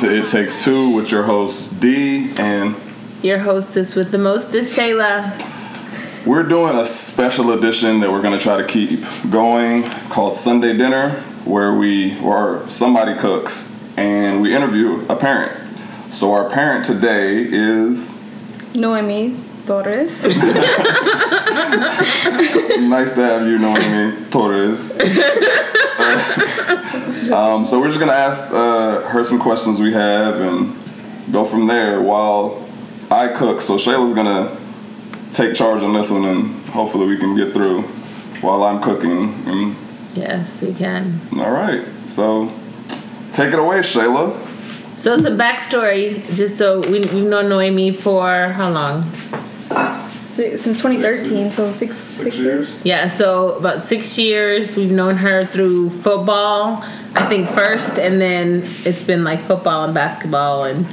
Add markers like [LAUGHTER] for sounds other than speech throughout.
welcome to It Takes Two with your host D and your hostess with the mostest, Shayla. We're doing a special edition that we're going to try to keep going called Sunday Dinner, where we or somebody cooks and we interview a parent. So our parent today is Noemi Torres. [LAUGHS] nice to have you, Noemi Torres. [LAUGHS] um, so we're just gonna ask uh, her some questions we have and go from there while I cook. So Shayla's gonna take charge on this one, and hopefully we can get through while I'm cooking. And, yes, we can. All right, so take it away, Shayla. So some backstory, just so we, we've known Noemi for how long? Since 2013, so six, six, years. Yeah, so about six years. We've known her through football, I think first, and then it's been like football and basketball and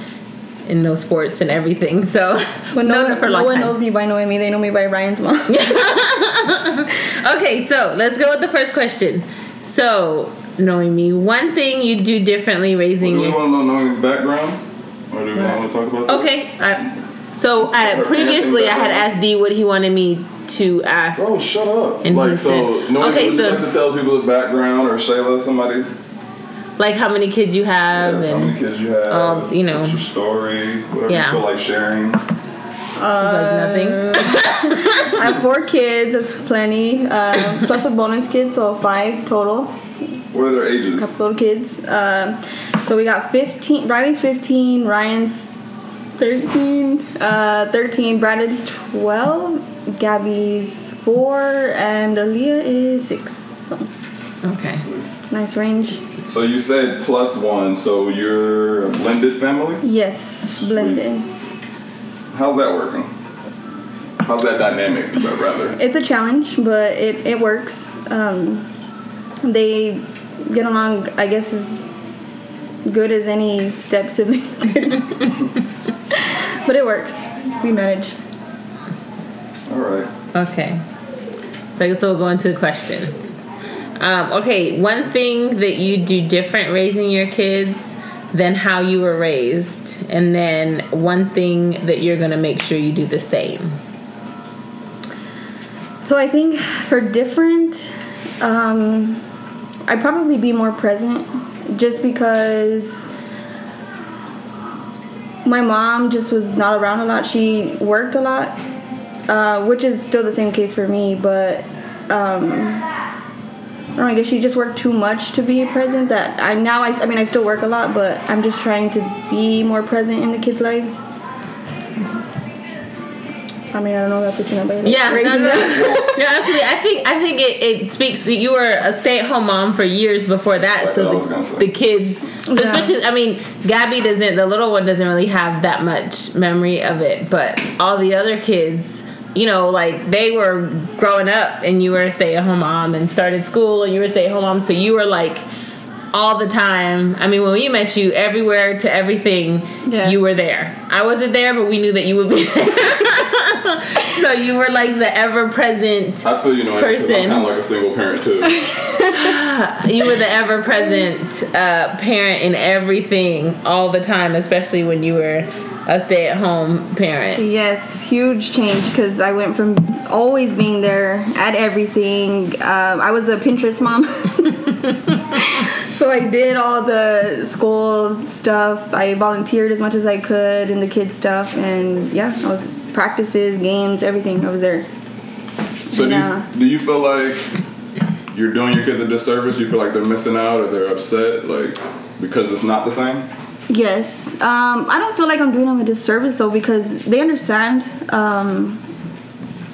in no sports and everything. So [LAUGHS] well, no, one, no one knows me by knowing me. They know me by Ryan's mom. [LAUGHS] okay, so let's go with the first question. So knowing me, one thing you do differently raising well, do we want to know Noemi's background, or do we want to talk about? That? Okay, I, so uh, previously I had asked D what he wanted me to ask. Oh, shut up! And like so, Noemi, okay, would so, you like to tell people the background or Shayla somebody? like how many kids you have yes, and how many kids you have. Um, you know, what's your story, whatever yeah. you feel like sharing. Uh, She's like nothing. [LAUGHS] I have four kids. That's plenty. Uh, plus a bonus kid, so five total. What are their ages? A couple little kids. Uh, so we got 15. Riley's 15. Ryan's 13. Uh, 13. Brandon's 12. Gabby's 4. And Aaliyah is 6. So. Okay. Nice range. So you said plus one, so you're a blended family? Yes, blended. How's that working? How's that dynamic, rather? It's a challenge, but it, it works. Um, they get along, I guess, as good as any step siblings [LAUGHS] but it works. We manage. All right. Okay. So I guess we'll go into the questions. Um, okay, one thing that you do different raising your kids than how you were raised, and then one thing that you're going to make sure you do the same. So I think for different, um, I'd probably be more present just because my mom just was not around a lot. She worked a lot, uh, which is still the same case for me, but. Um, don't know, I guess she just worked too much to be present. That I now I, I mean I still work a lot, but I'm just trying to be more present in the kids' lives. I mean, I don't know that's what you know by yeah, no, no, no, [LAUGHS] absolutely. I think I think it, it speaks. You were a stay at home mom for years before that, so the, the kids. So yeah. especially, I mean, Gabby doesn't. The little one doesn't really have that much memory of it, but all the other kids you know, like they were growing up and you were a stay at home mom and started school and you were a stay at home mom. So you were like all the time. I mean, when we met you, everywhere to everything, yes. you were there. I wasn't there, but we knew that you would be [LAUGHS] there. so you were like the ever present I feel you know person. I'm kind of like a single parent too. [LAUGHS] you were the ever present uh, parent in everything all the time, especially when you were a stay at home parent. Yes, huge change because I went from always being there at everything. Um, I was a Pinterest mom. [LAUGHS] so I did all the school stuff. I volunteered as much as I could in the kids stuff, and yeah, I was practices, games, everything. I was there. So do, you, do you feel like you're doing your kids a disservice? You feel like they're missing out or they're upset, like because it's not the same? Yes. Um, I don't feel like I'm doing them a disservice though because they understand. Um,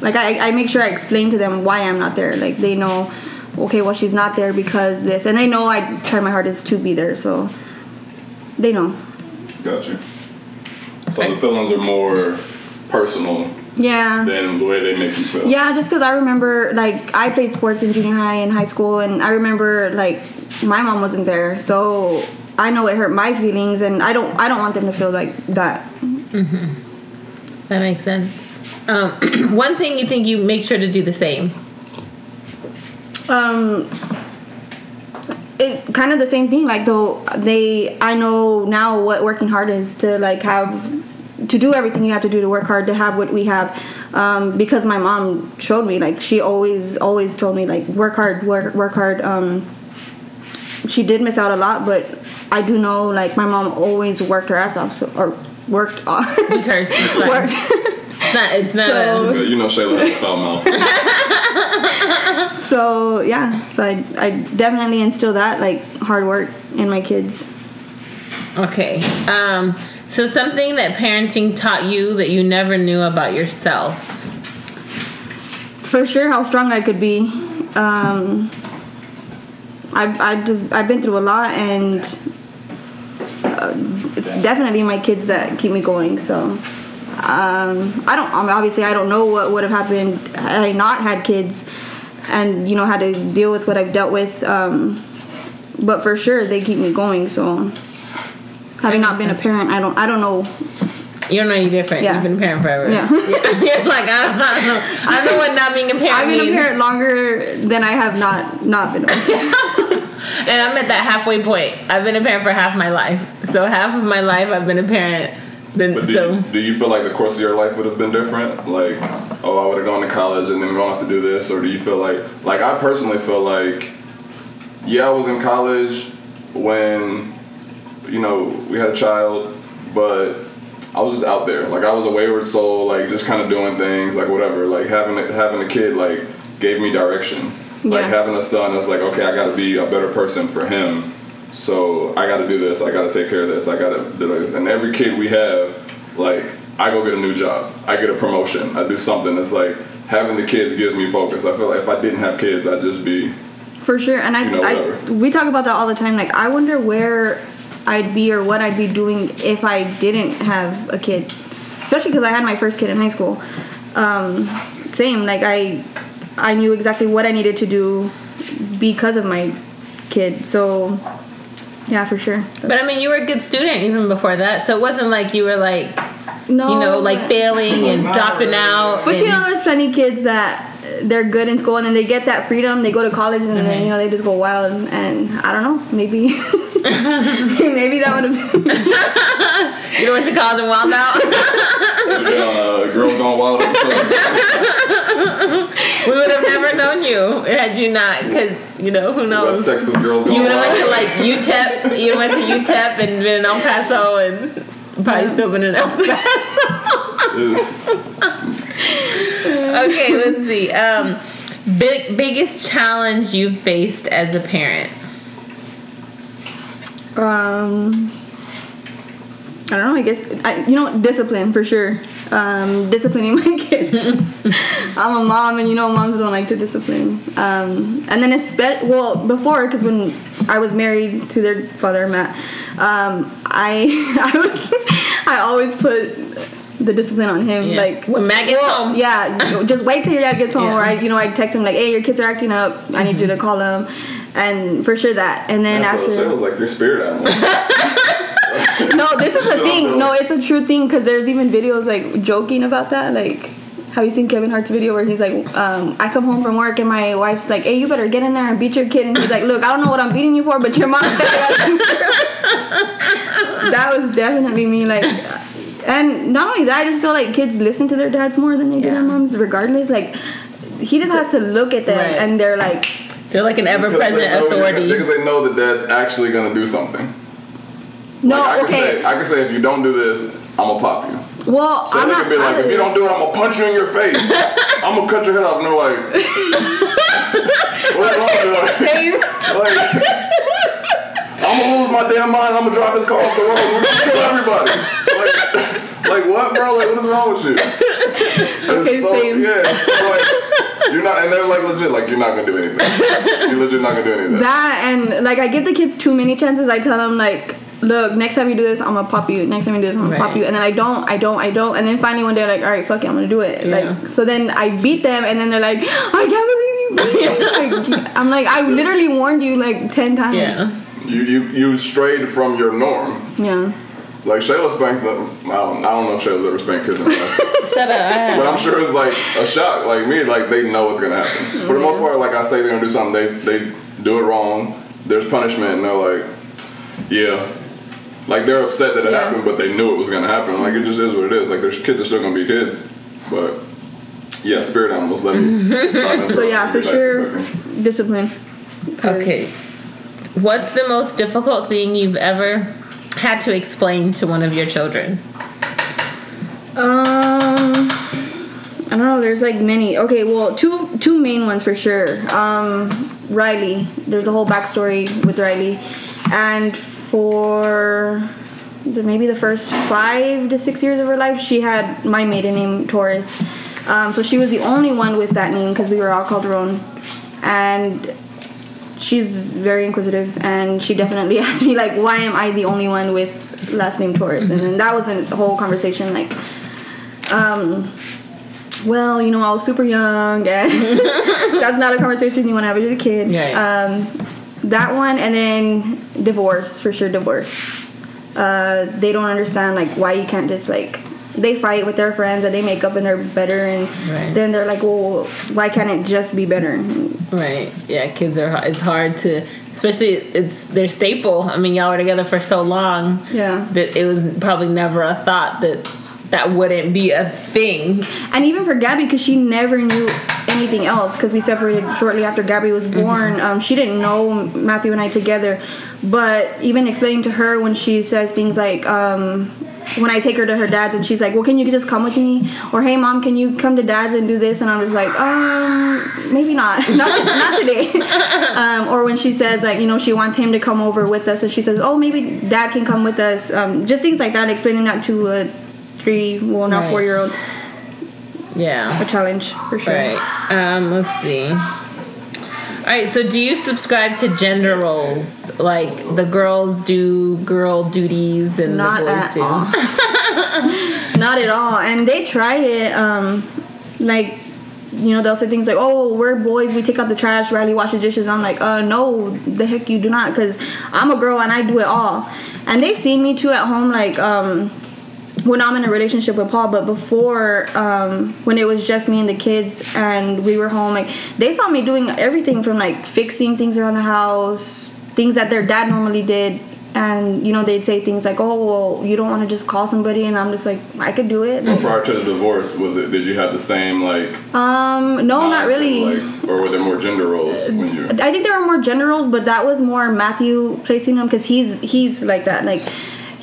like I, I make sure I explain to them why I'm not there. Like they know, okay, well she's not there because this, and they know I try my hardest to be there. So they know. Gotcha. So the feelings are more personal. Yeah. Than the way they make you feel. Yeah, just because I remember, like, I played sports in junior high and high school, and I remember, like, my mom wasn't there, so I know it hurt my feelings, and I don't I don't want them to feel like that. Mm-hmm. That makes sense. Um, [CLEARS THROAT] one thing you think you make sure to do the same. Um, it kind of the same thing. Like though they, I know now what working hard is to like have to do everything you have to do to work hard to have what we have. Um, because my mom showed me like she always always told me like work hard work work hard. Um, she did miss out a lot but i do know like my mom always worked her ass off so or worked [LAUGHS] off. Curse worked. It's not it's not so, a, you know shayla has a foul mouth [LAUGHS] [LAUGHS] so yeah so I, I definitely instill that like hard work in my kids okay um so, something that parenting taught you that you never knew about yourself? For sure, how strong I could be. Um, I've, I've just I've been through a lot, and uh, it's definitely my kids that keep me going. So, um, I don't. I mean, obviously, I don't know what would have happened had I not had kids, and you know had to deal with what I've dealt with. Um, but for sure, they keep me going. So having not been a parent, I don't I don't know. You don't know any different. Yeah. You've been a parent forever. Yeah. [LAUGHS] yeah. [LAUGHS] like I don't, I don't know. I know what not being a parent. I've been means. a parent longer than I have not not been. A parent. [LAUGHS] and I'm at that halfway point. I've been a parent for half my life. So half of my life I've been a parent. Then but do, so you, do you feel like the course of your life would have been different? Like, oh, I would have gone to college and then we don't have to do this, or do you feel like, like I personally feel like, yeah, I was in college when you know, we had a child, but I was just out there. Like I was a wayward soul, like just kind of doing things, like whatever. Like having a, having a kid, like gave me direction. Yeah. Like having a son is like, okay, I got to be a better person for him. So I got to do this. I got to take care of this. I got to do this. And every kid we have, like I go get a new job. I get a promotion. I do something. It's like having the kids gives me focus. I feel like if I didn't have kids, I'd just be. For sure, and I, you know, I we talk about that all the time. Like I wonder where I'd be or what I'd be doing if I didn't have a kid. Especially because I had my first kid in high school. Um, same, like I, I knew exactly what I needed to do because of my kid. So, yeah, for sure. That's but I mean, you were a good student even before that, so it wasn't like you were like, no, you know, like failing and dropping out. But you know, there's plenty of kids that they're good in school and then they get that freedom. They go to college and mm-hmm. then you know they just go wild and, and I don't know, maybe [LAUGHS] [LAUGHS] maybe that would have been. [LAUGHS] you went to college and wild out. [LAUGHS] uh, girls gone wild. we would have never known you had you not, because you know who knows. West Texas girls gone You would have went to like UTEP. You went to UTEP and been in El Paso and probably still been in El Paso okay, let's see. Um, big biggest challenge you faced as a parent. Um, I don't know. I guess I, you know discipline for sure. Um, disciplining [LAUGHS] my kids. I'm a mom, and you know moms don't like to discipline. Um, and then it's well before because when I was married to their father Matt, um, I [LAUGHS] I was I always put the discipline on him. Yeah. Like when Matt gets well, home. Yeah, [LAUGHS] just wait till your dad gets home, yeah. or I, you know, I text him like, "Hey, your kids are acting up. Mm-hmm. I need you to call them," and for sure that. And then That's after, it was like your spirit animal. [LAUGHS] no, this is a thing. No, it's a true thing because there's even videos like joking about that, like. Have you seen Kevin Hart's video where he's like, um, I come home from work and my wife's like, hey, you better get in there and beat your kid. And he's like, look, I don't know what I'm beating you for, but your mom said [LAUGHS] That was definitely me. Like, and not only that, I just feel like kids listen to their dads more than they do their moms, regardless. Like he doesn't have to look at them, right. and they're like they're like an ever-present authority because they know that dad's actually gonna do something. No, like, I okay. Can say, I can say if you don't do this, I'm gonna pop you. Well, so I'm they can be like, if you don't do it, I'm gonna punch you in your face. [LAUGHS] I'm gonna cut your head off, and they're like, [LAUGHS] what's wrong? Like, like, I'm gonna lose my damn mind. I'm gonna drive this car off the road. We're gonna kill everybody. Like, like what, bro? Like what is wrong with you? okay, so, same. Yeah, so like you're not, and they're like legit, like you're not gonna do anything. You're legit not gonna do anything. That and like I give the kids too many chances. I tell them like look, next time you do this, I'm gonna pop you. Next time you do this, I'm gonna right. pop you. And then I don't, I don't, I don't. And then finally one day, like, all right, fuck it, I'm gonna do it. Yeah. Like, so then I beat them, and then they're like, I can't believe you beat me. [LAUGHS] like, I'm like, I literally warned you like ten times. Yeah. You you you strayed from your norm. Yeah. Like Shayla spanks them. I don't, I don't know if Shayla's ever spanked kids in her life. [LAUGHS] Shut up. [LAUGHS] But I'm sure it's like a shock. Like me, like they know what's gonna happen. Mm-hmm. For the most part, like I say they're gonna do something, they they do it wrong, there's punishment, and they're like, yeah, like they're upset that it yeah. happened, but they knew it was gonna happen. Like it just is what it is. Like their kids are still gonna be kids, but yeah, spirit animals. Let me. [LAUGHS] so yeah, for sure, discipline. Okay, what's the most difficult thing you've ever had to explain to one of your children? Um. I don't know. There's like many. Okay, well, two two main ones for sure. Um, Riley. There's a whole backstory with Riley, and for the, maybe the first five to six years of her life, she had my maiden name Torres. Um, so she was the only one with that name because we were all called Calderon, and she's very inquisitive, and she definitely [LAUGHS] asked me like, why am I the only one with last name Torres? And then that was a whole conversation like. Um, well, you know, I was super young, and [LAUGHS] that's not a conversation you want to have with a kid. Yeah. Um, that one, and then divorce for sure. Divorce. Uh, they don't understand like why you can't just like they fight with their friends and they make up and they're better and right. then they're like well why can't it just be better right yeah kids are it's hard to especially it's their staple i mean y'all were together for so long yeah that it was probably never a thought that that wouldn't be a thing and even for gabby because she never knew anything else because we separated shortly after Gabby was mm-hmm. born. Mm-hmm. Um, she didn't know Matthew and I together, but even explaining to her when she says things like, um, when I take her to her dad's and she's like, "Well, can you just come with me?" Or, "Hey, mom, can you come to dad's and do this?" And I was like, "Um, maybe not, [LAUGHS] not, not today." [LAUGHS] um, or when she says like, you know, she wants him to come over with us, and she says, "Oh, maybe dad can come with us." Um, just things like that, explaining that to a three, well, now right. four year old yeah. A challenge for sure. Right. Um let's see. All right so do you subscribe to gender roles? Like the girls do girl duties and not the boys do? all. [LAUGHS] not at all. And they tried it um like you know they'll say things like oh we're boys we take out the trash riley washes dishes. I'm like uh no the heck you do not because i'm a girl and i do it all. And they've seen me too at home like um when I'm in a relationship with Paul, but before, um, when it was just me and the kids and we were home, like they saw me doing everything from like fixing things around the house, things that their dad normally did, and you know they'd say things like, "Oh, well, you don't want to just call somebody," and I'm just like, "I could do it." Prior to the divorce, was it? Did you have the same like? Um, no, not really. Or, like, or were there more gender roles when you? I think there were more gender roles, but that was more Matthew placing them because he's he's like that, like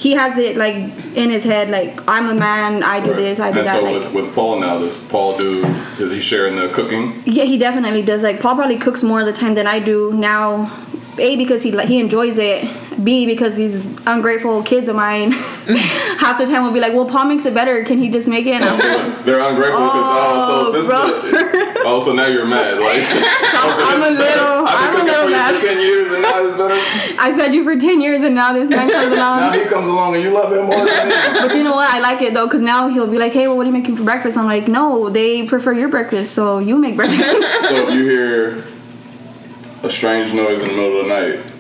he has it like in his head like I'm a man, I do right. this, I do and that. So like, with, with Paul now, does Paul do? Is he sharing the cooking? Yeah, he definitely does. Like Paul probably cooks more of the time than I do now. A because he he enjoys it. B because these ungrateful kids of mine [LAUGHS] half the time will be like, "Well, Paul makes it better. Can he just make it?" And I'm like, "They're ungrateful because oh, oh, so oh, this is the, oh, now you're mad. Like [LAUGHS] oh, I'm a little, I'm a little mad. Ten years and now it's better. [LAUGHS] I fed you for ten years and now this man comes along. now he comes along and you love him more than me. But you know what? I like it though because now he'll be like, "Hey, well, what are you making for breakfast?" I'm like, "No, they prefer your breakfast, so you make breakfast." so if you hear a strange noise in the middle of the night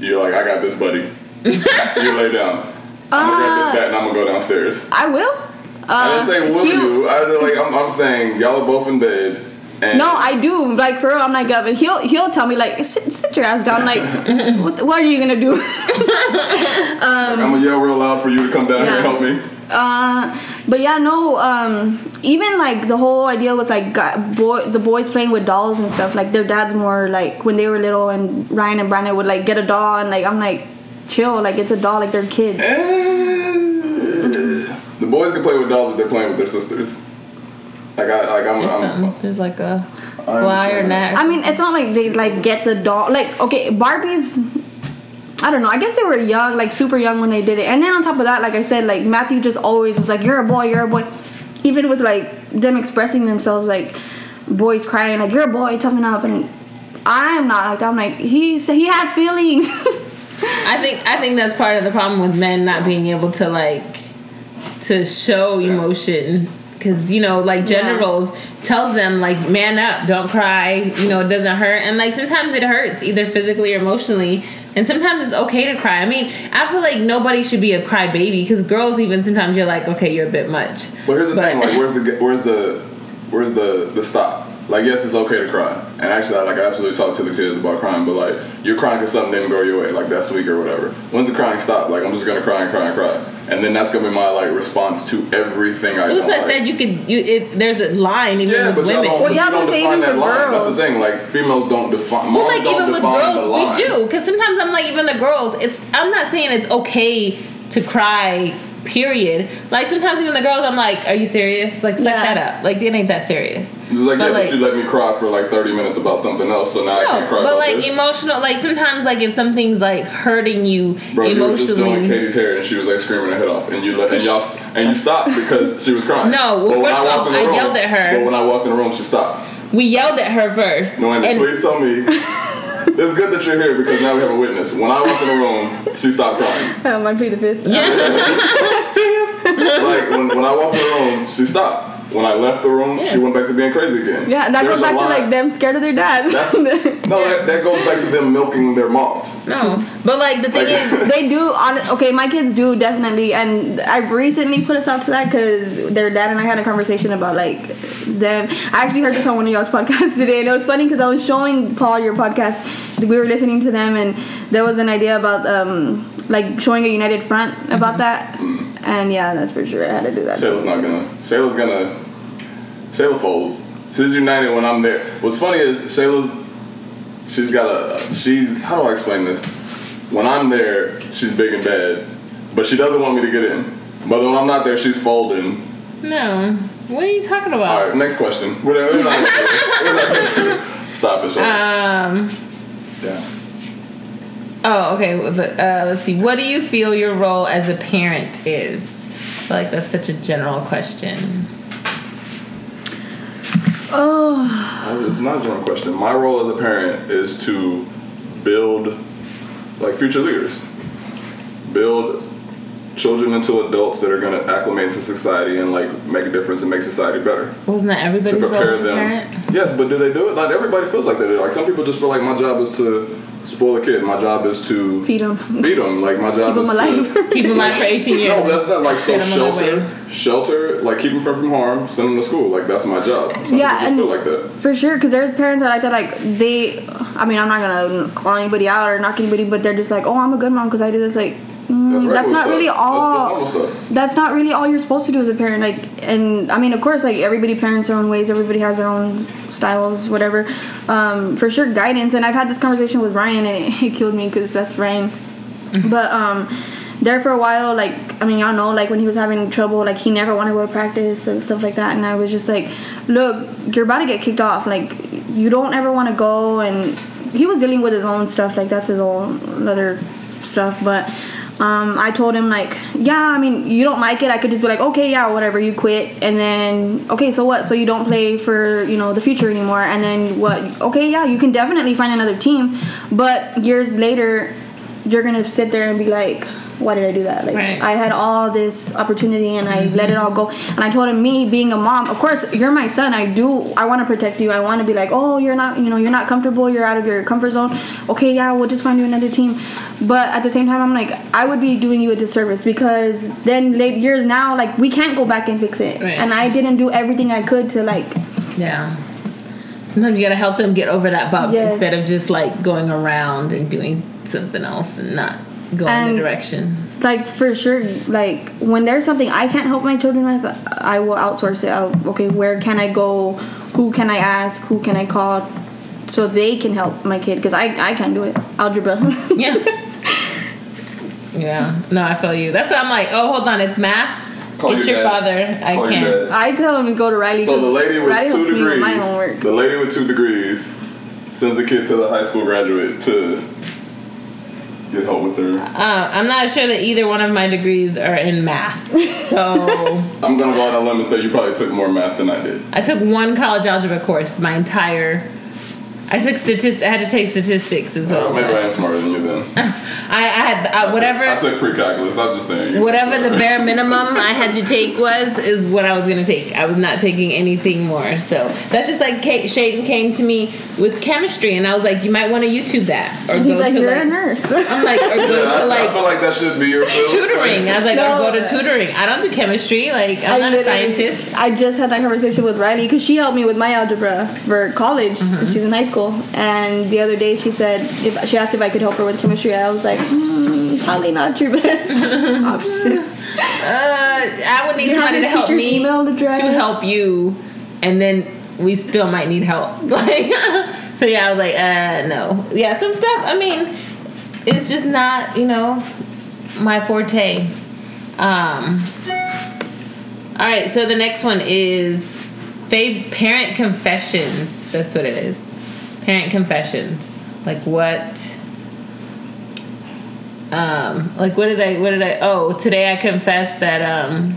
you're like, I got this, buddy. [LAUGHS] you lay down. I'm gonna grab this bat and I'm gonna go downstairs. I will. Uh, I didn't say will you. I like I'm, I'm saying y'all are both in bed. no, I do. Like for real, I'm like, Gavin. He'll he'll tell me like, sit, sit your ass down. Like, [LAUGHS] what, what, are you gonna do? um, like, I'm gonna yell real loud for you to come down yeah. here and help me. Uh, but yeah, no. Um, even like the whole idea with like boy, the boys playing with dolls and stuff. Like their dad's more like when they were little, and Ryan and Brandon would like get a doll, and like I'm like, chill. Like it's a doll. Like they're kids. Eh, the boys can play with dolls if they're playing with their sisters. Like I like I'm. There's, I'm, there's like a fly or net. I mean, it's not like they like get the doll. Like okay, Barbies I don't know. I guess they were young, like super young when they did it. And then on top of that, like I said, like Matthew just always was like, "You're a boy, you're a boy." Even with like them expressing themselves, like boys crying, like "You're a boy, toughen up." And I'm not like that. I'm like he so he has feelings. [LAUGHS] I think I think that's part of the problem with men not being able to like to show emotion because you know like generals yeah. tells them like man up don't cry you know it doesn't hurt and like sometimes it hurts either physically or emotionally and sometimes it's okay to cry. I mean, I feel like nobody should be a cry baby because girls even sometimes you're like, okay, you're a bit much. But here's the but, thing, like, where's the where's the where's the the stop? Like yes, it's okay to cry, and actually, I like I absolutely talk to the kids about crying, but like you're crying because something didn't go your way, like that's weak or whatever. When's the crying stop? Like I'm just gonna cry and cry and cry, and then that's gonna be my like response to everything I. Well, that's what said. You could you it, there's a line even yeah, with women. Don't, well, you have to say even for girls. That's the thing. Like females don't define. Well, like even with girls, we do because sometimes I'm like even the girls. It's I'm not saying it's okay to cry period. Like sometimes even the girls, I'm like, "Are you serious? Like, suck yeah. that up. Like, it ain't that serious." It's like, but yeah, like, but you let me cry for like 30 minutes about something else, so now no, I can't cry. But like this. emotional, like sometimes, like if something's like hurting you Bro, emotionally. You were just doing Katie's hair and she was like screaming her head off, and you let and y'all and you stopped because she was crying. No, well, first of all, I, room, yelled at her. But when I walked in the room, she stopped. We yelled at her first. No, and please tell me. [LAUGHS] [LAUGHS] it's good that you're here because now we have a witness. When I walked in the room, she stopped crying. [LAUGHS] Oh, might be the fifth. Yeah. [LAUGHS] like when, when I walked in the room, she stopped. When I left the room, yes. she went back to being crazy again. Yeah, that There's goes back to like them scared of their dads. no, that, that goes back to them milking their moms. No, but like the thing like, is, they do. On okay, my kids do definitely, and I've recently put us out to that because their dad and I had a conversation about like them. I actually heard this on one of y'all's [LAUGHS] podcasts today, and it was funny because I was showing Paul your podcast. We were listening to them, and there was an idea about um like showing a united front about mm-hmm. that. Mm and yeah, that's for sure. I had to do that. Shayla's not gonna. Shayla's gonna. Shayla folds. She's united when I'm there. What's funny is Shayla's. She's got a. She's. How do I explain this? When I'm there, she's big and bad, but she doesn't want me to get in. But when I'm not there, she's folding. No. What are you talking about? All right, next question. Whatever. Stop it. Um. Yeah. Oh, okay. Uh, let's see. What do you feel your role as a parent is? I feel like that's such a general question. Oh. It's not a general question. My role as a parent is to build like future leaders, build children into adults that are going to acclimate to society and like make a difference and make society better. Wasn't that everybody's to prepare role as them. Parent? Yes, but do they do it? Not everybody feels like they do. Like some people just feel like my job is to spoil a kid. My job is to feed them. Feed them. Like my job keep is alive. to [LAUGHS] keep them alive for eighteen years. No, that's not like so shelter. Shelter, like keep them from harm. Send them to school. Like that's my job. Some yeah, and feel like that for sure. Because there's parents that like that. Like they, I mean, I'm not gonna call anybody out or knock anybody, but they're just like, oh, I'm a good mom because I did this. Like Mm, that's, that's, not stuff. really all. That's, that's, that's, not really all you're supposed to do as a parent. Like, and I mean, of course, like everybody parents their own ways. Everybody has their own styles, whatever. Um, for sure, guidance. And I've had this conversation with Ryan, and it, [LAUGHS] it killed me because that's Ryan. but um, there for a while, like I mean, y'all know, like when he was having trouble, like he never wanted to go to practice and stuff like that. And I was just like, look, you're about to get kicked off. Like, you don't ever want to go. And he was dealing with his own stuff. Like that's his own other stuff, but um, I told him like, yeah, I mean, you don't like it. I could just be like, okay, yeah, whatever, you quit, and then okay, so what? So you don't play for you know the future anymore, and then what? Okay, yeah, you can definitely find another team, but years later, you're gonna sit there and be like, why did I do that? Like right. I had all this opportunity and I mm-hmm. let it all go. And I told him, me being a mom, of course, you're my son. I do. I want to protect you. I want to be like, oh, you're not, you know, you're not comfortable. You're out of your comfort zone. Okay, yeah, we'll just find you another team. But at the same time, I'm like, I would be doing you a disservice because then late years now, like we can't go back and fix it. Right. And I didn't do everything I could to like. Yeah. Sometimes you gotta help them get over that bump yes. instead of just like going around and doing something else and not go and, in the direction. Like for sure, like when there's something I can't help my children with, I will outsource it. I'll, okay, where can I go? Who can I ask? Who can I call? So they can help my kid because I I can't do it. Algebra. [LAUGHS] yeah. Yeah. No, I feel you. That's why I'm like, oh, hold on, it's math. Call Get your, your father. I Call can't. I tell him to go to Riley. So the lady with Riley two degrees. The lady with two degrees sends the kid to the high school graduate to get help with their. Uh, I'm not sure that either one of my degrees are in math, so. [LAUGHS] I'm gonna go out on a limb and say you probably took more math than I did. I took one college algebra course my entire I took statistics. I had to take statistics as well. Uh, maybe I am smarter than you then. [LAUGHS] I, I had uh, whatever. I took, took pre-calculus. I'm just saying. Whatever the [LAUGHS] bare minimum I had to take was is what I was gonna take. I was not taking anything more. So that's just like Kate, Shaden came to me with chemistry, and I was like, you might want to YouTube that or He's go like, to you're like, a nurse. [LAUGHS] I'm like, or go yeah, to like. I feel like that should be your tutoring. I was like, no, or go to tutoring. I don't do chemistry. Like I'm I not a scientist. I just had that conversation with Riley because she helped me with my algebra for college. Mm-hmm. She's in high school and and the other day she said if she asked if I could help her with chemistry. I was like, mm, probably not your best option. Uh, I would need you somebody to help me to help you, and then we still might need help. [LAUGHS] Like, so yeah, I was like, uh, no, yeah, some stuff. I mean, it's just not, you know, my forte. Um. All right, so the next one is fav- parent confessions. That's what it is parent confessions. Like what? Um, like what did I? What did I? Oh, today I confessed that um,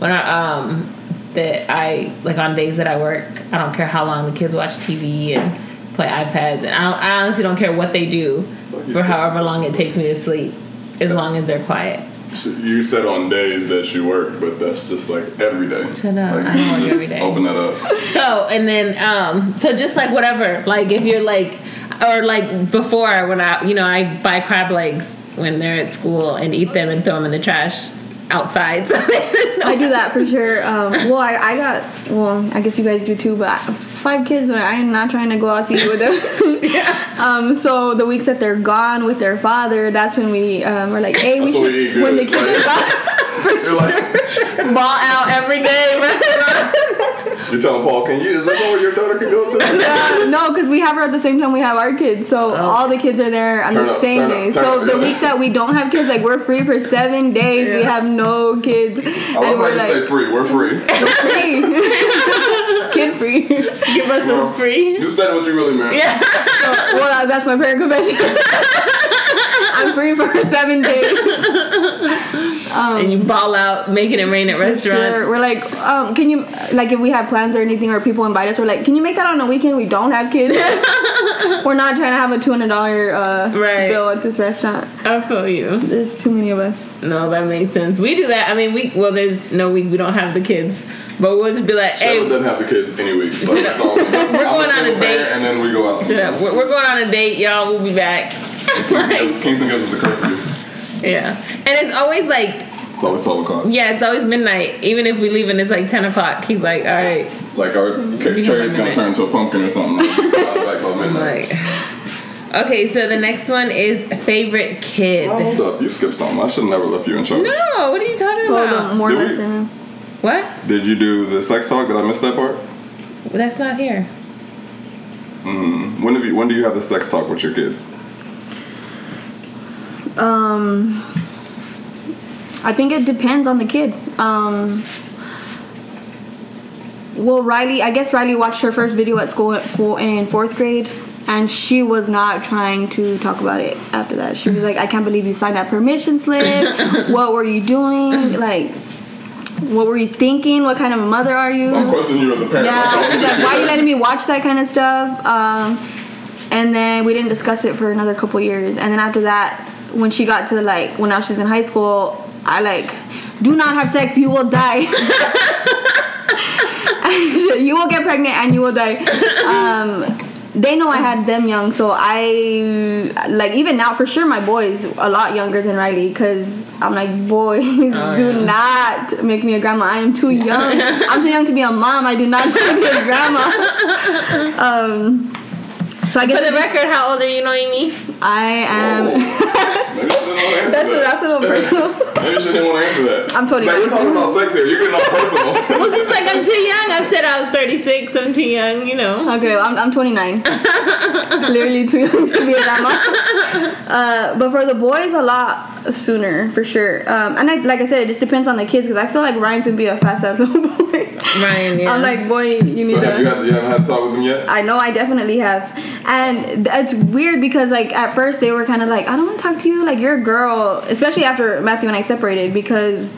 when I um, that I like on days that I work, I don't care how long the kids watch TV and play iPads, and I, I honestly don't care what they do for however long it takes me to sleep, as long as they're quiet you said on days that you work, but that's just like every day. Shut up! Like, I don't work every day. Open that up. So and then um, so just like whatever, like if you're like, or like before when I you know I buy crab legs when they're at school and eat them and throw them in the trash outside. So [LAUGHS] I do that for sure. Um, well, I, I got well, I guess you guys do too, but. Five kids, but I am not trying to go out to eat with them. [LAUGHS] yeah. Um, so the weeks that they're gone with their father, that's when we um, we're like, hey, we should when the kids are gone. [LAUGHS] For sure. Like, [LAUGHS] Ball out every day, You're telling Paul, can you? Is that where your daughter can go to? Yeah, [LAUGHS] no, because we have her at the same time we have our kids, so oh. all the kids are there on turn the up, same day. Up, so up, the yeah. weeks that we don't have kids, like we're free for seven days. Yeah. We have no kids. I love and we're like, say free. We're free. We're free. [LAUGHS] Kid free. Give us well, those free. You said what you really meant. Yeah. So, well, that's my parent confession. I'm free for seven days. Um, and you ball out, making it rain at restaurants. Sure. We're like, um, can you like if we have plans or anything, or people invite us, we're like, can you make that on a weekend? We don't have kids. [LAUGHS] we're not trying to have a two hundred dollar uh, right. bill at this restaurant. I feel you. There's too many of us. No, that makes sense. We do that. I mean, we well, there's no week we don't have the kids. But we'll just be like, hey. Sheldon doesn't have the kids any week, so that's [LAUGHS] all. We're going on a date. And then we go out. We're, we're going on a date, y'all. We'll be back. Kingston, Kingston gives us a curfew. Yeah. And it's always like. It's always 12 o'clock. Yeah, it's always midnight. Even if we leave and it's like 10 o'clock, he's like, all right. Like our cherry's going to turn into a pumpkin or something. [LAUGHS] like, like midnight. Like, okay, so the next one is favorite kid. Oh, hold up. You skipped something. I should have never left you in charge. No, what are you talking about? the more lesson. What? Did you do the sex talk? Did I miss that part? That's not here. Mm. When have you? When do you have the sex talk with your kids? Um, I think it depends on the kid. Um, well, Riley, I guess Riley watched her first video at school at four, in fourth grade, and she was not trying to talk about it after that. She was like, "I can't believe you signed that permission slip. [LAUGHS] what were you doing? Like, what were you thinking? What kind of a mother are you? I'm questioning you as a parent. Yeah, she's like, why are you letting me watch that kind of stuff? Um, and then we didn't discuss it for another couple years. And then after that, when she got to like when now she's in high school, I like, do not have sex, you will die. [LAUGHS] you will get pregnant and you will die. Um, they know I had them young, so I like even now for sure. My boy's a lot younger than Riley because I'm like, boys, [LAUGHS] oh, do yeah. not make me a grandma. I am too young. I'm too young to be a mom. I do not want to be a grandma. [LAUGHS] Um, so I guess for the record, how old are you, Noemi? I am. [LAUGHS] that's, a, that's a little personal. [LAUGHS] Maybe she didn't want to answer that. I'm 29. Like, we're talking [LAUGHS] about sex here. You're getting all personal. well, she's like, I'm too young. I've said I was 36. I'm too young, you know. Okay, well, I'm, I'm 29. Clearly too young to be a grandma. Uh, but for the boys, a lot sooner, for sure. Um, and I, like I said, it just depends on the kids because I feel like Ryan's going to be a fast ass little boy. Ryan, yeah. I'm like, boy, you need so to. Have you, had, you haven't had to talk with him yet? I know, I definitely have. And it's weird because, like, at first they were kind of like, I don't want to talk to you. Like, you're a girl, especially after Matthew and I separated because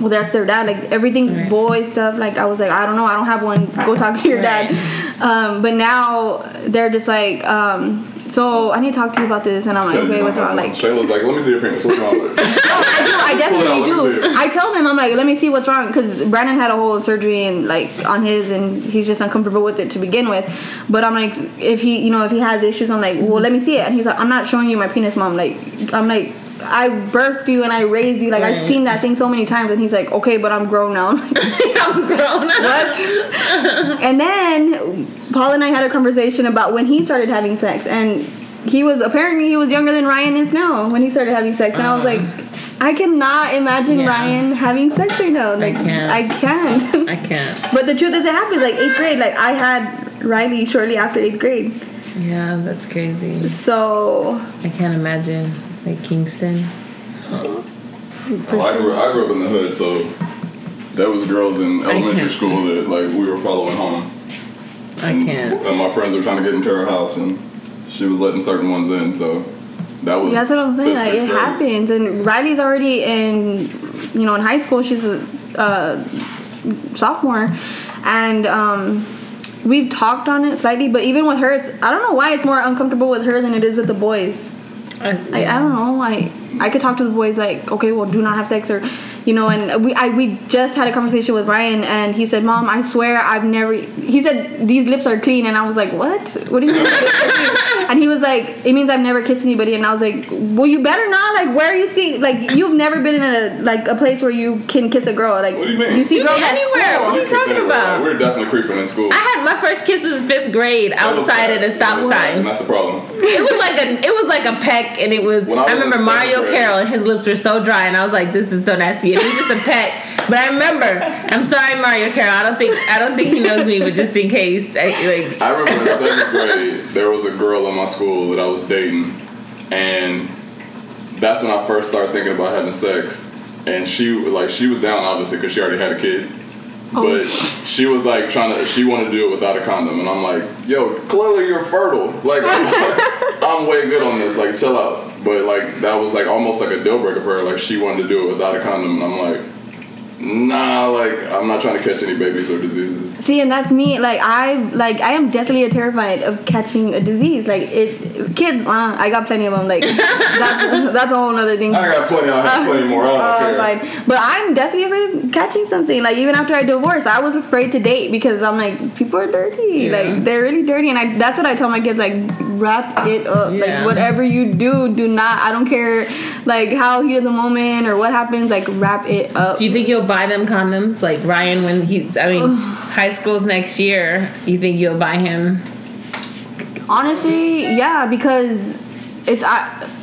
well, that's their dad. Like everything right. boy stuff. Like I was like, I don't know, I don't have one. Go talk to your right. dad. Um, but now they're just like, um, so I need to talk to you about this, and I'm like, okay, what's wrong? Like Shayla's like, let me see your penis. What's wrong with it? [LAUGHS] oh, I do. I definitely do. I tell them, I'm like, let me see what's wrong, because Brandon had a whole surgery and like on his, and he's just uncomfortable with it to begin with. But I'm like, if he, you know, if he has issues, I'm like, well, let me see it. And he's like, I'm not showing you my penis, mom. Like, I'm like I birthed you and I raised you. Like right. I've seen that thing so many times, and he's like, okay, but I'm grown now. [LAUGHS] [LAUGHS] I'm grown. what? and then Paul and I had a conversation about when he started having sex, and he was apparently he was younger than Ryan is now when he started having sex, and uh, I was like. Uh-huh. I cannot imagine yeah. Ryan having sex right now. Like I can't. I can't. I can't. [LAUGHS] but the truth is, it happened. Like eighth grade. Like I had Riley shortly after eighth grade. Yeah, that's crazy. So I can't imagine like Kingston. Well, I grew, I grew up in the hood, so there was girls in elementary school that like we were following home. I can't. And my friends were trying to get into her house, and she was letting certain ones in. So that was. That's what I'm saying. Like it grade. happens, and Riley's already in, you know, in high school. She's a uh, sophomore, and um, we've talked on it slightly. But even with her, it's I don't know why it's more uncomfortable with her than it is with the boys. I, I, I don't know. Like I could talk to the boys like, okay, well, do not have sex or you know and we I, we just had a conversation with ryan and he said mom i swear i've never he said these lips are clean and i was like what? What do you mean [LAUGHS] and he was like it means i've never kissed anybody and i was like well you better not like where are you seeing? like you've never been in a like a place where you can kiss a girl like what do you mean? you see you girls anywhere. what are you talking about? we are definitely creeping in school. I had my first kiss was fifth grade outside at a stop sign. and that's the problem. it was like a it was like a peck and it was I, I remember mario carroll and his lips were so dry and i was like this is so nasty it was just a peck. But I remember. I'm sorry, Mario Carroll. I don't think I don't think he knows me, but just in case, I, like. I remember in seventh grade, there was a girl in my school that I was dating, and that's when I first started thinking about having sex. And she like she was down obviously because she already had a kid. Oh. But she was like trying to. She wanted to do it without a condom, and I'm like, "Yo, clearly you're fertile. [LAUGHS] Like, I'm way good on this. Like, chill out." But like that was like almost like a deal breaker for her. Like she wanted to do it without a condom, and I'm like, Nah, like I'm not trying to catch any babies or diseases. See, and that's me. Like I, like I am deathly terrified of catching a disease. Like it, kids. Uh, I got plenty of them. Like [LAUGHS] that's that's a whole other thing. I got plenty. I have plenty more. I don't uh, [LAUGHS] care. Fine. But I'm definitely afraid of catching something. Like even after I divorced, I was afraid to date because I'm like people are dirty. Yeah. Like they're really dirty, and I that's what I tell my kids. Like wrap it up. Yeah. Like whatever you do, do not. I don't care. Like how he is the moment or what happens. Like wrap it up. Do you think you'll buy them condoms? Like Ryan, when he's, I mean, [SIGHS] high school's next year. You think you'll buy him? Honestly, yeah, because it's I.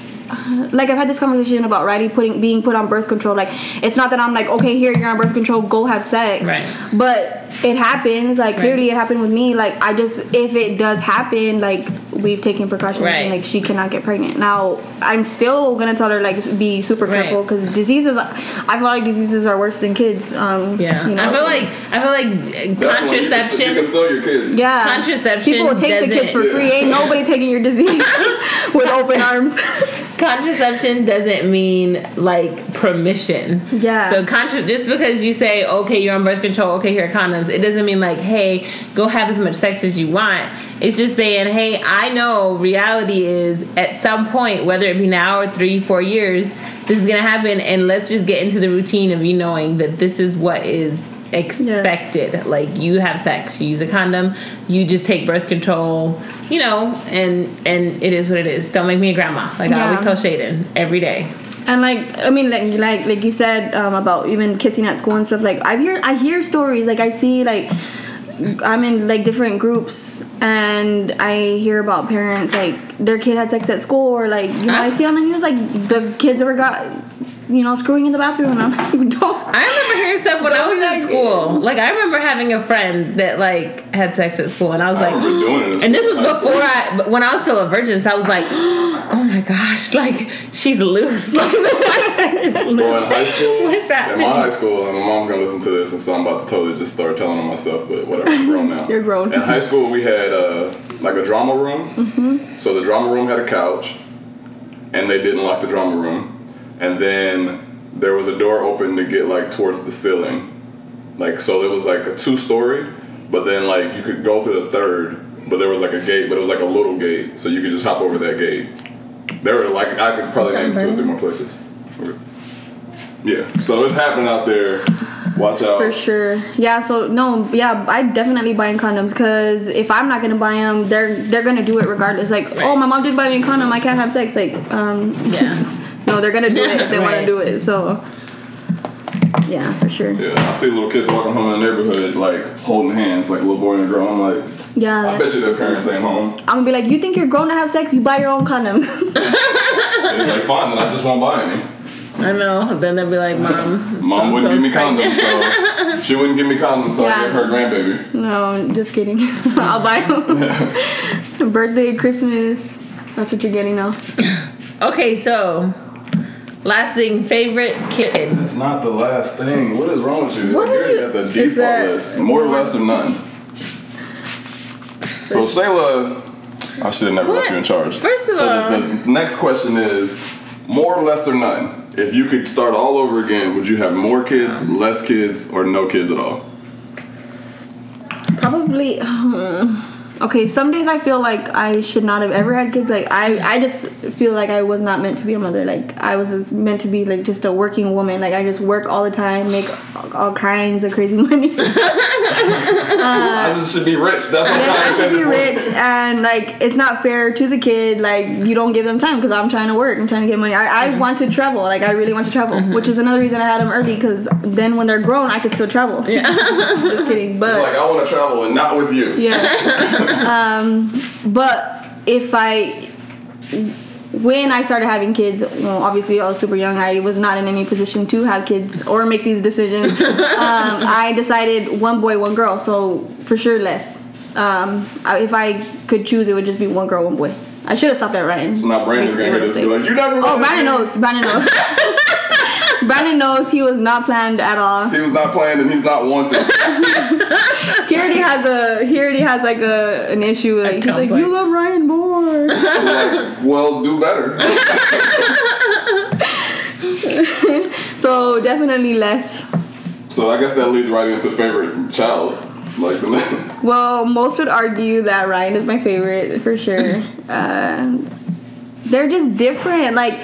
Like I've had this conversation about Riley putting being put on birth control. Like it's not that I'm like, okay, here you're on birth control, go have sex. Right. But it happens. Like clearly, it happened with me. Like I just, if it does happen, like we've taken precautions right. and like she cannot get pregnant. Now I'm still gonna tell her like be super careful because right. diseases. I feel like diseases are worse than kids. Um, yeah, you know? I feel like I feel like contraception. You can sell your kids. Yeah, contraception. People will take the kids for free. Ain't nobody taking your disease [LAUGHS] with open arms. Contraception doesn't mean like permission. Yeah. So contra- just because you say okay, you're on birth control, okay, here are condoms, it doesn't mean like hey, go have as much sex as you want it's just saying, hey, I know reality is at some point, whether it be now or three, four years, this is gonna happen, and let's just get into the routine of you knowing that this is what is expected. Yes. Like you have sex, you use a condom, you just take birth control, you know, and and it is what it is. Don't make me a grandma. Like yeah. I always tell Shaden every day. And like I mean, like like like you said um, about even kissing at school and stuff. Like I hear I hear stories. Like I see like I'm in like different groups and I hear about parents like their kid had sex at school or like you know I see on the news like the kids ever got you know, screwing in the bathroom. And I'm [LAUGHS] like, don't. I remember hearing stuff when I was in school. Like, I remember having a friend that like had sex at school, and I was I like, and this was before I, when I was still a virgin. So I was like, [GASPS] oh my gosh, like she's loose. [LAUGHS] Like the loose. Well, in high school, [LAUGHS] what's happening? In my high school, and my mom's gonna listen to this, and so I'm about to totally just start telling on myself. But whatever, I'm grown now. You're grown. In high school, we had uh, like a drama room. Mm-hmm. So the drama room had a couch, and they didn't lock the drama room and then there was a door open to get like towards the ceiling. Like so it was like a two story, but then like you could go through the third, but there was like a gate, but it was like a little gate, so you could just hop over that gate. There were like I could probably name two or three more places. Yeah, so it's happening out there. Watch out. For sure. Yeah. So no. Yeah. I definitely buying condoms because if I'm not gonna buy them, they're they're gonna do it regardless. Like, right. oh, my mom did buy me a condom. I can't have sex. Like, um, yeah. [LAUGHS] no, they're gonna do it they right. want to do it. So. Yeah, for sure. Yeah, I see little kids walking home in the neighborhood, like holding hands, like a little boy and a girl. I'm like, yeah, I bet you their parents ain't home. I'm gonna be like, you think you're grown to have sex? You buy your own condom. it's like, fine, then I just won't buy any. I know. Then they'd be like, "Mom, mom wouldn't give me condoms, so she wouldn't give me condoms, so yeah. I gave her grandbaby." No, just kidding. [LAUGHS] I'll buy [LAUGHS] them. Birthday, Christmas. That's what you're getting now. okay, so last thing, favorite kid. That's not the last thing. What is wrong with you? What you're you, at the default that, list. More or less or none. So Shayla, I should have never what? left you in charge. First of so all, the, the next question is more or less or none if you could start all over again, would you have more kids, less kids, or no kids at all? Probably. Um, okay, some days I feel like I should not have ever had kids. Like I, I just feel like I was not meant to be a mother. Like I was meant to be like just a working woman. Like I just work all the time, make all kinds of crazy [LAUGHS] money. [LAUGHS] uh, I just should be rich. That's what I should be rich, and like it's not fair to the kid. Like you don't give them time because I'm trying to work. I'm trying to get money. I, I mm-hmm. want to travel. Like I really want to travel, mm-hmm. which is another reason I had them early because then when they're grown, I could still travel. Yeah. [LAUGHS] just kidding, but like I want to travel and not with you. Yeah. Um, but if I when I started having kids, well, obviously I was super young. I was not in any position to have kids or make these decisions. [LAUGHS] um, I decided one boy, one girl. So for sure, less. Um, if I could choose, it would just be one girl, one boy. I should have stopped at Ryan. It's not Brandon's gonna hear this. Be like, you're not Oh, Brandon knows. Brandon knows. [LAUGHS] Brandon knows he was not planned at all. He was not planned, and he's not wanted. [LAUGHS] he already has a. He already has like a an issue. Like he's like, you love Ryan more. like, well, do better. [LAUGHS] so definitely less. So I guess that leads right into favorite child. Like the well, most would argue that Ryan is my favorite for sure. [LAUGHS] uh, they're just different. Like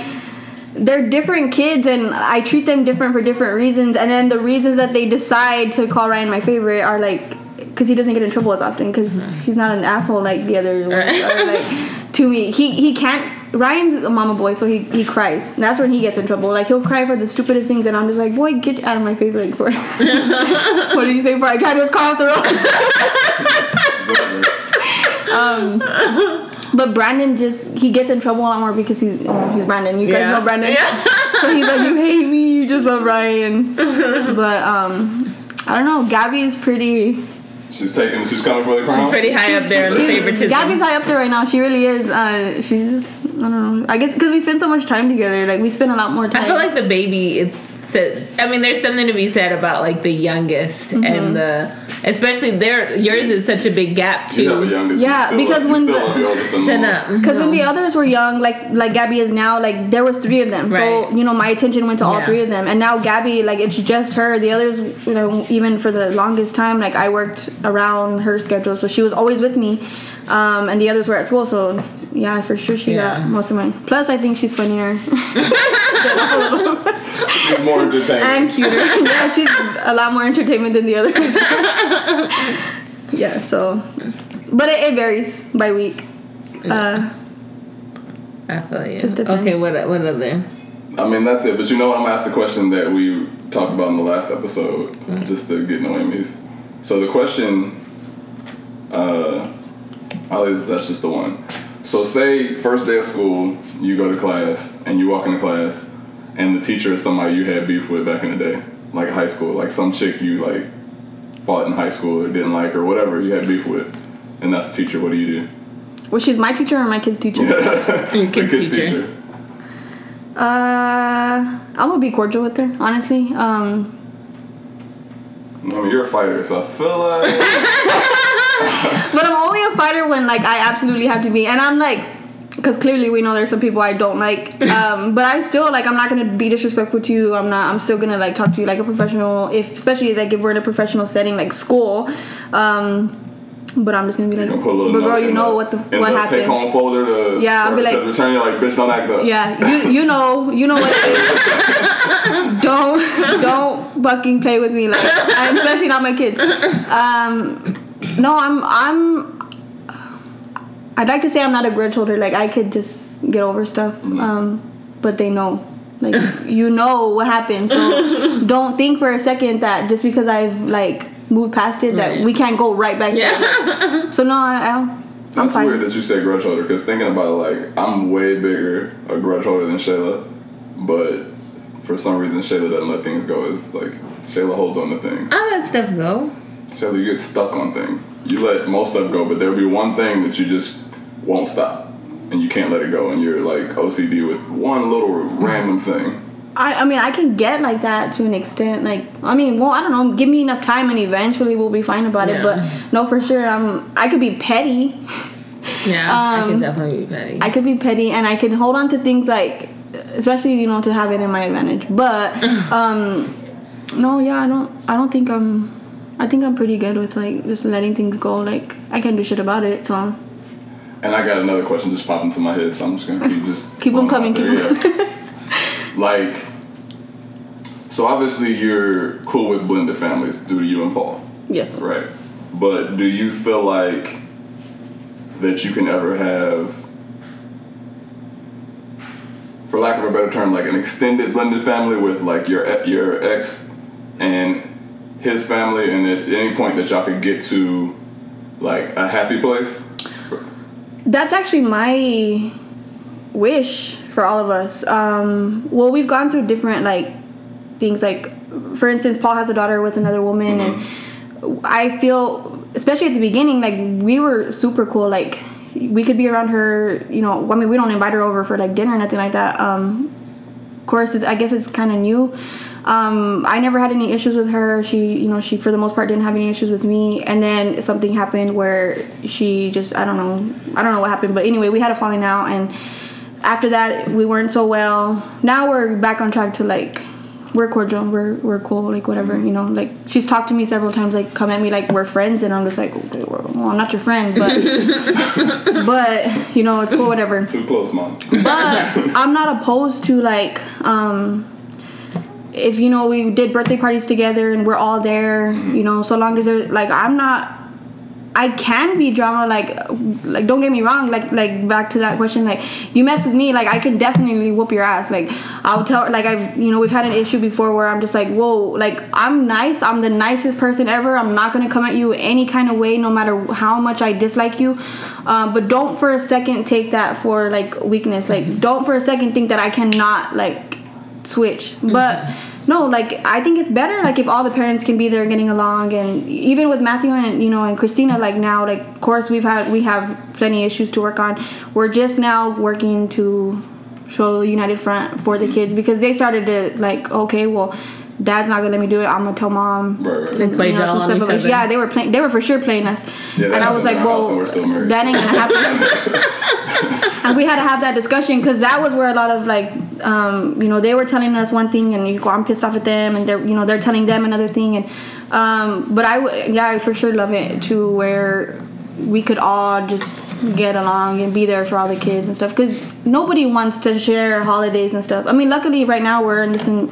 they're different kids and I treat them different for different reasons. And then the reasons that they decide to call Ryan my favorite are like because he doesn't get in trouble as often because mm-hmm. he's not an asshole like the other ones are. Like [LAUGHS] to me, he he can't. Ryan's a mama boy, so he, he cries. And that's when he gets in trouble. Like he'll cry for the stupidest things, and I'm just like, boy, get out of my face, like for. [LAUGHS] what did you say? For I tried to car off the road. [LAUGHS] um, but Brandon just he gets in trouble a lot more because he's oh, he's Brandon. You guys yeah. know Brandon. Yeah. [LAUGHS] so he's like, you hate me, you just love Ryan. [LAUGHS] but um, I don't know. Gabby is pretty. She's taking. She's coming for the crown. She's pretty high up there in the favoritism. Gabby's high up there right now. She really is. Uh, she's just. I don't know. I guess because we spend so much time together. Like we spend a lot more time. I feel like the baby. It's said I mean there's something to be said about like the youngest mm-hmm. and the especially there yours is such a big gap too. Yeah, because when the, because when the others were young, like like Gabby is now, like there was three of them. Right. So you know my attention went to all yeah. three of them, and now Gabby, like it's just her. The others, you know, even for the longest time, like I worked around her schedule, so she was always with me, um, and the others were at school. So yeah, for sure she yeah. got most of mine. Plus, I think she's funnier. [LAUGHS] she's more entertaining and cuter. [LAUGHS] yeah, she's a lot more entertainment than the others. yeah, so, but it, it varies by week. Uh, I feel you. Just depends. Okay, what what other? I mean, that's it. But you know what? I'm gonna ask the question that we talked about in the last episode, mm-hmm. just to get Noemi's. So the question, uh, at least that's just the one. So say first day of school, you go to class and you walk into class, and the teacher is somebody you had beef with back in the day, like high school, like some chick you like fought in high school or didn't like or whatever you had beef with, and that's the teacher. What do you do? Well, she's my teacher or my kid's teacher? [LAUGHS] Your kid's, kid's teacher. teacher. Uh, I'm gonna be cordial with her, honestly. Um, I mean, you're a fighter, so I feel like. [LAUGHS] [LAUGHS] but I'm only a fighter when like I absolutely have to be, and I'm like, because clearly we know there's some people I don't like. [LAUGHS] Um, but I still like I'm not gonna be disrespectful to you. I'm not. I'm still gonna like talk to you like a professional. If especially like if we're in a professional setting like school. Um, but I'm just gonna be like, but girl, you know the, what the what happened. Take home folder to yeah, I'll be like, return you like bitch, don't act up. Yeah, you you know you know what it is. [LAUGHS] don't don't fucking play with me like, especially not my kids. Um, no, I'm I'm. I'd like to say I'm not a grudge holder. Like I could just get over stuff, mm-hmm. um, but they know. Like you know what happened, so [LAUGHS] don't think for a second that just because I've like moved past it that we can't go right back. Yeah. There. [LAUGHS] so no, I, I I'm That's fine. weird that you say grudge holder because thinking about it, like I'm way bigger a grudge holder than Shayla, but for some reason Shayla doesn't let things go. It's like Shayla holds on to things. I let stuff go. Shayla, you get stuck on things. You let most stuff go, but there'll be one thing that you just won't stop, and you can't let it go, and you're like OCD with one little random thing. I, I mean, I can get like that to an extent. Like, I mean, well, I don't know. Give me enough time, and eventually we'll be fine about yeah. it. But no, for sure, I'm. I could be petty. Yeah, um, I could definitely be petty. I could be petty, and I can hold on to things like, especially you know, to have it in my advantage. But, [LAUGHS] um, no, yeah, I don't. I don't think I'm. I think I'm pretty good with like just letting things go. Like, I can't do shit about it. So. And I got another question just popped into my head, so I'm just gonna keep just [LAUGHS] keep them coming. Keep them coming. [LAUGHS] like so obviously you're cool with blended families due to you and Paul. Yes. Right. But do you feel like that you can ever have for lack of a better term like an extended blended family with like your your ex and his family and at any point that y'all could get to like a happy place? That's actually my wish for all of us. Um, well, we've gone through different like things. Like, for instance, Paul has a daughter with another woman, mm-hmm. and I feel, especially at the beginning, like we were super cool. Like, we could be around her. You know, I mean, we don't invite her over for like dinner or nothing like that. Um, of course, I guess it's kind of new. Um, I never had any issues with her. She, you know, she for the most part didn't have any issues with me. And then something happened where she just, I don't know, I don't know what happened, but anyway, we had a falling out, and after that we weren't so well. Now we're back on track to like we're cordial, we're we're cool, like whatever, you know. Like she's talked to me several times, like come at me like we're friends, and I'm just like, okay, well, well I'm not your friend, but [LAUGHS] but you know it's cool, whatever. Too close, mom. but I'm not opposed to like um if you know we did birthday parties together and we're all there, you know, so long as there's like I'm not I can be drama like like don't get me wrong like like back to that question like you mess with me like I can definitely whoop your ass like I'll tell like I've you know we've had an issue before where I'm just like whoa like I'm nice I'm the nicest person ever I'm not gonna come at you any kind of way no matter how much I dislike you um, but don't for a second take that for like weakness like don't for a second think that I cannot like switch but no, like I think it's better like if all the parents can be there getting along and even with Matthew and you know and Christina like now like of course we've had we have plenty issues to work on. We're just now working to show united front for the kids because they started to like okay well dad's not gonna let me do it. I'm gonna tell mom. Right, right. And, play you know, some stuff. yeah, they were playing. They were for sure playing us. Yeah, and I was like, well, that ain't gonna happen. [LAUGHS] and we had to have that discussion because that was where a lot of like, um, you know, they were telling us one thing, and you go, I'm pissed off at them, and they're, you know, they're telling them another thing, and, um, but I, w- yeah, I for sure love it to where we could all just get along and be there for all the kids and stuff because nobody wants to share holidays and stuff. I mean, luckily right now we're in this. In,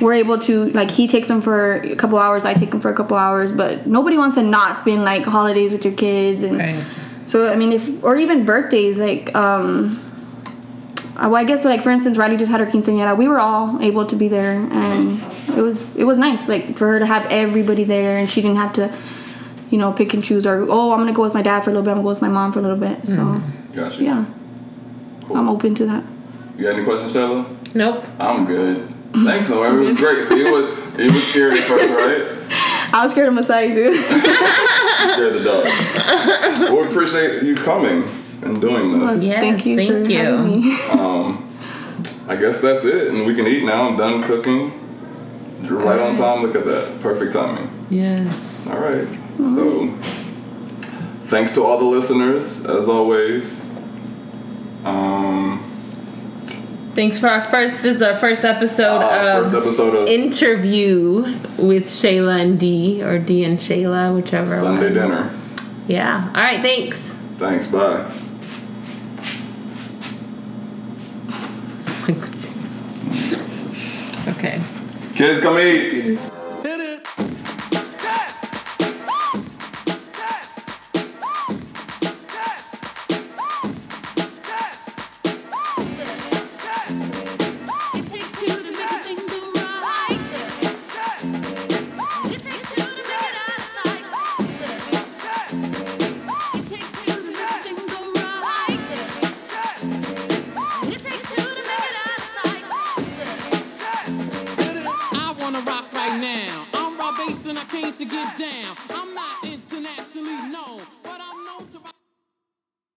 we're able to like he takes them for a couple hours i take them for a couple hours but nobody wants to not spend like holidays with your kids and right. so i mean if or even birthdays like um uh, well, I guess like for instance, Riley just had her quinceañera. We were all able to be there, and it was it was nice, like for her to have everybody there, and she didn't have to, you know, pick and choose or oh, I'm gonna go with my dad for a little bit. I'm gonna go with my mom for a little bit. So, mm. gotcha. Yeah, cool. I'm open to that. You got any questions, Stella? Nope. I'm good. Thanks, so it was great. See, it was it was scary at first, right? [LAUGHS] I was scared of Masai [LAUGHS] too. scared the dog. Well, we appreciate you coming and doing this. Well, yes, thank you. Thank you. [LAUGHS] Um, I guess that's it, and we can eat now. I'm done cooking. You're right on time. Look at that. Perfect timing. Yes. All right. mm-hmm. So, thanks to all the listeners, as always. Um, Thanks for our first. This is our first episode uh, of first episode of interview with Shayla and D, or D and Shayla, whichever. Sunday one. dinner. Yeah. All right. Thanks. Thanks. Bye. [LAUGHS] okay. Kids, come eat. to